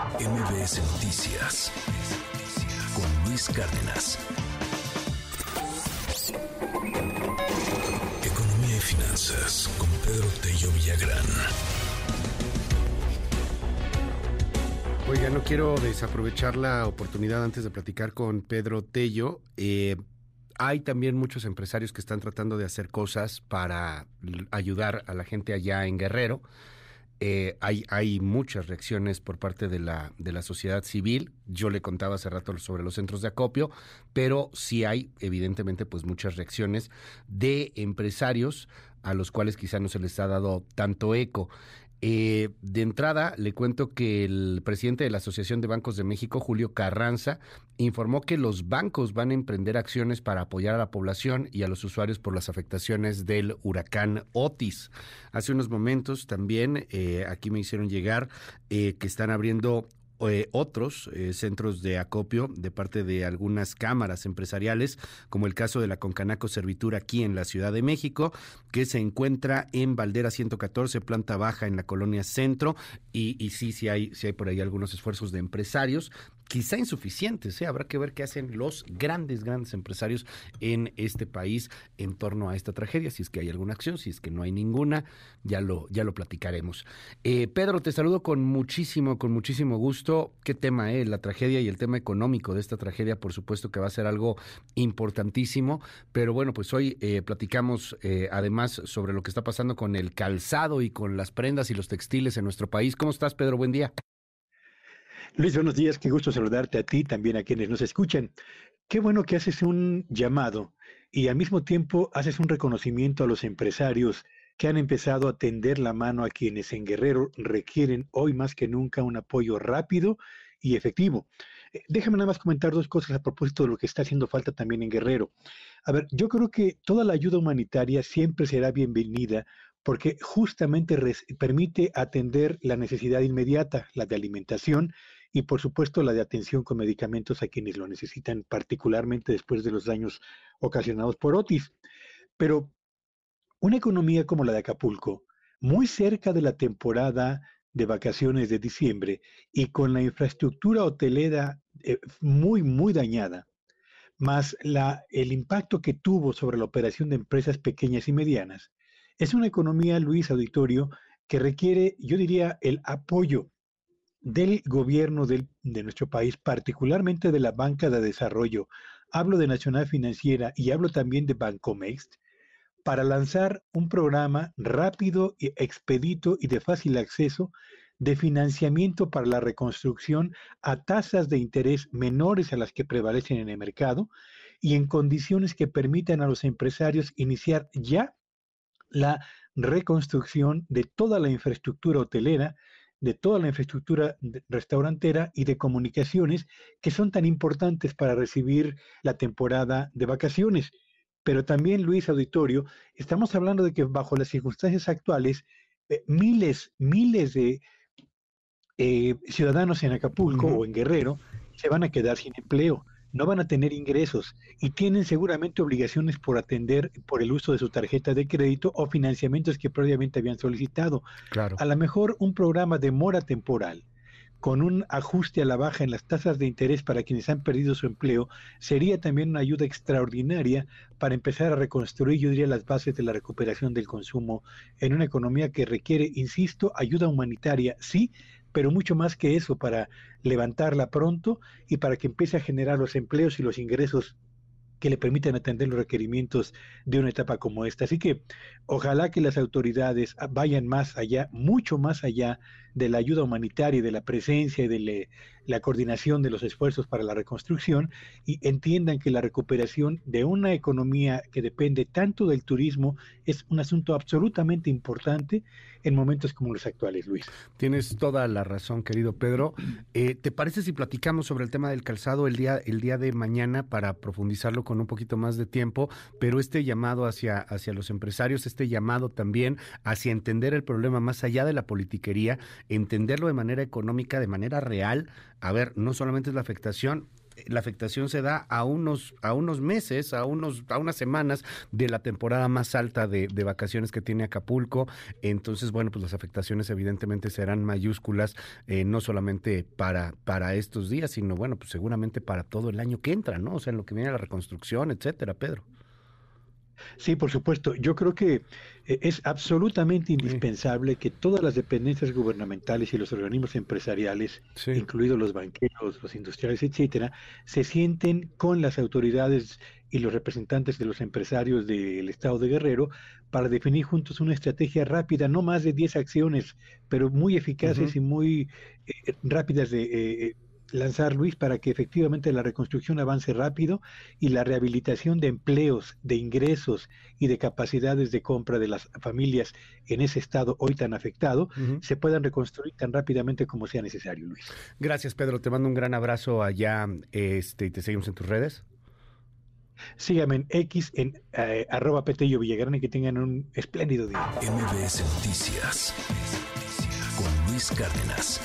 MBS Noticias con Luis Cárdenas. Economía y finanzas con Pedro Tello Villagrán. Oiga, no quiero desaprovechar la oportunidad antes de platicar con Pedro Tello. Eh, hay también muchos empresarios que están tratando de hacer cosas para ayudar a la gente allá en Guerrero. Eh, hay, hay muchas reacciones por parte de la, de la sociedad civil. Yo le contaba hace rato sobre los centros de acopio, pero sí hay, evidentemente, pues muchas reacciones de empresarios a los cuales quizá no se les ha dado tanto eco. Eh, de entrada, le cuento que el presidente de la Asociación de Bancos de México, Julio Carranza, informó que los bancos van a emprender acciones para apoyar a la población y a los usuarios por las afectaciones del huracán Otis. Hace unos momentos también eh, aquí me hicieron llegar eh, que están abriendo eh, otros eh, centros de acopio de parte de algunas cámaras empresariales, como el caso de la Concanaco Servitura aquí en la Ciudad de México, que se encuentra en Valdera 114, planta baja en la colonia Centro, y, sí, sí hay, sí hay por ahí algunos esfuerzos de empresarios quizá insuficientes. ¿eh? Habrá que ver qué hacen los grandes, grandes empresarios en este país en torno a esta tragedia, si es que hay alguna acción, si es que no hay ninguna, ya lo, ya lo platicaremos. Eh, Pedro, te saludo con muchísimo, con muchísimo gusto. ¿Qué tema es? Eh? La tragedia y el tema económico de esta tragedia, por supuesto que va a ser algo importantísimo, pero bueno, pues hoy eh, platicamos además sobre lo que está pasando con el calzado y con las prendas y los textiles en nuestro país. ¿Cómo estás, Pedro? Buen día. Luis, buenos días, qué gusto saludarte a ti, también a quienes nos escuchan. Qué bueno que haces un llamado y al mismo tiempo haces un reconocimiento a los empresarios que han empezado a tender la mano a quienes en Guerrero requieren hoy más que nunca un apoyo rápido y efectivo. Eh, déjame nada más comentar dos cosas a propósito de lo que está haciendo falta también en Guerrero. A ver, yo creo que toda la ayuda humanitaria siempre será bienvenida porque justamente permite atender la necesidad inmediata, la de alimentación, y por supuesto la de atención con medicamentos a quienes lo necesitan, particularmente después de los daños ocasionados por Otis. Pero una economía como la de Acapulco, muy cerca de la temporada de vacaciones de diciembre y con la infraestructura hotelera eh, muy, muy dañada, más la, el impacto que tuvo sobre la operación de empresas pequeñas y medianas, es una economía, Luis Auditorio, que requiere, yo diría, el apoyo del gobierno de nuestro país, particularmente de la banca de desarrollo, hablo de Nacional Financiera y hablo también de Bancomext, para lanzar un programa rápido, expedito y de fácil acceso de financiamiento para la reconstrucción a tasas de interés menores a las que prevalecen en el mercado y en condiciones que permitan a los empresarios iniciar ya la reconstrucción de toda la infraestructura hotelera, de toda la infraestructura restaurantera y de comunicaciones que son tan importantes para recibir la temporada de vacaciones. Pero también, Luis Auditorio, estamos hablando de que bajo las circunstancias actuales, eh, miles, miles de eh, ciudadanos en Acapulco o en Guerrero se van a quedar sin empleo no van a tener ingresos y tienen seguramente obligaciones por atender por el uso de su tarjeta de crédito o financiamientos que previamente habían solicitado. Claro. A lo mejor un programa de mora temporal con un ajuste a la baja en las tasas de interés para quienes han perdido su empleo, sería también una ayuda extraordinaria para empezar a reconstruir, yo diría, las bases de la recuperación del consumo en una economía que requiere, insisto, ayuda humanitaria, sí, pero mucho más que eso para levantarla pronto y para que empiece a generar los empleos y los ingresos que le permitan atender los requerimientos de una etapa como esta. Así que ojalá que las autoridades vayan más allá, mucho más allá de la ayuda humanitaria y de la presencia y de la coordinación de los esfuerzos para la reconstrucción y entiendan que la recuperación de una economía que depende tanto del turismo es un asunto absolutamente importante en momentos como los actuales, Luis. Tienes toda la razón, querido Pedro. Eh, ¿Te parece si platicamos sobre el tema del calzado el día, el día de mañana para profundizarlo con un poquito más de tiempo? Pero este llamado hacia, hacia los empresarios, este llamado también hacia entender el problema más allá de la politiquería, entenderlo de manera económica, de manera real. A ver, no solamente es la afectación, la afectación se da a unos, a unos meses, a, unos, a unas semanas de la temporada más alta de, vacaciones que tiene Acapulco. Entonces, bueno, pues las afectaciones evidentemente serán mayúsculas, eh, no solamente para, para estos días, sino bueno, pues seguramente para todo el año que entra, ¿no? O sea, en lo que viene la reconstrucción, etcétera, Pedro. Sí, por supuesto. Yo creo que eh, es absolutamente indispensable que todas las dependencias gubernamentales y los organismos empresariales, incluidos los banqueros, los industriales, etcétera, se sienten con las autoridades y los representantes de los empresarios del estado de Guerrero para definir juntos una estrategia rápida, no más de 10 acciones, pero muy eficaces y muy eh, rápidas de eh, lanzar, Luis, para que efectivamente la reconstrucción avance rápido y la rehabilitación de empleos, de ingresos y de capacidades de compra de las familias en ese estado hoy tan afectado se puedan reconstruir tan rápidamente como sea necesario, Luis. Gracias, Pedro. Te mando un gran abrazo allá este, y te seguimos en tus redes. Síganme en X, en eh, arroba Petello Villagrán y que tengan un espléndido día. MBS Noticias con Luis Cárdenas.